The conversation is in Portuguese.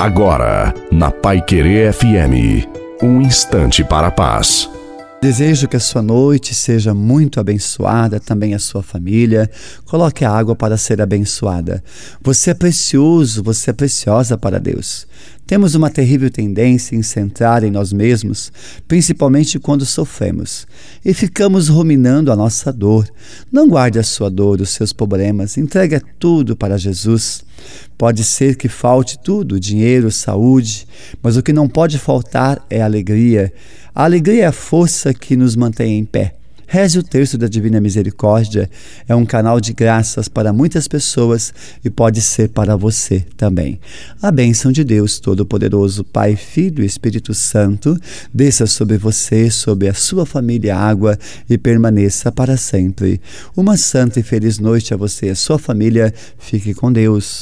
Agora, na Pai Querer FM, um instante para a paz. Desejo que a sua noite seja muito abençoada, também a sua família. Coloque a água para ser abençoada. Você é precioso, você é preciosa para Deus. Temos uma terrível tendência em centrar em nós mesmos, principalmente quando sofremos, e ficamos ruminando a nossa dor. Não guarde a sua dor, os seus problemas, entregue tudo para Jesus. Pode ser que falte tudo, dinheiro, saúde, mas o que não pode faltar é alegria. A alegria é a força que nos mantém em pé. Reze o terço da Divina Misericórdia. É um canal de graças para muitas pessoas e pode ser para você também. A bênção de Deus Todo-Poderoso, Pai, Filho e Espírito Santo, desça sobre você, sobre a sua família, água e permaneça para sempre. Uma santa e feliz noite a você e a sua família. Fique com Deus.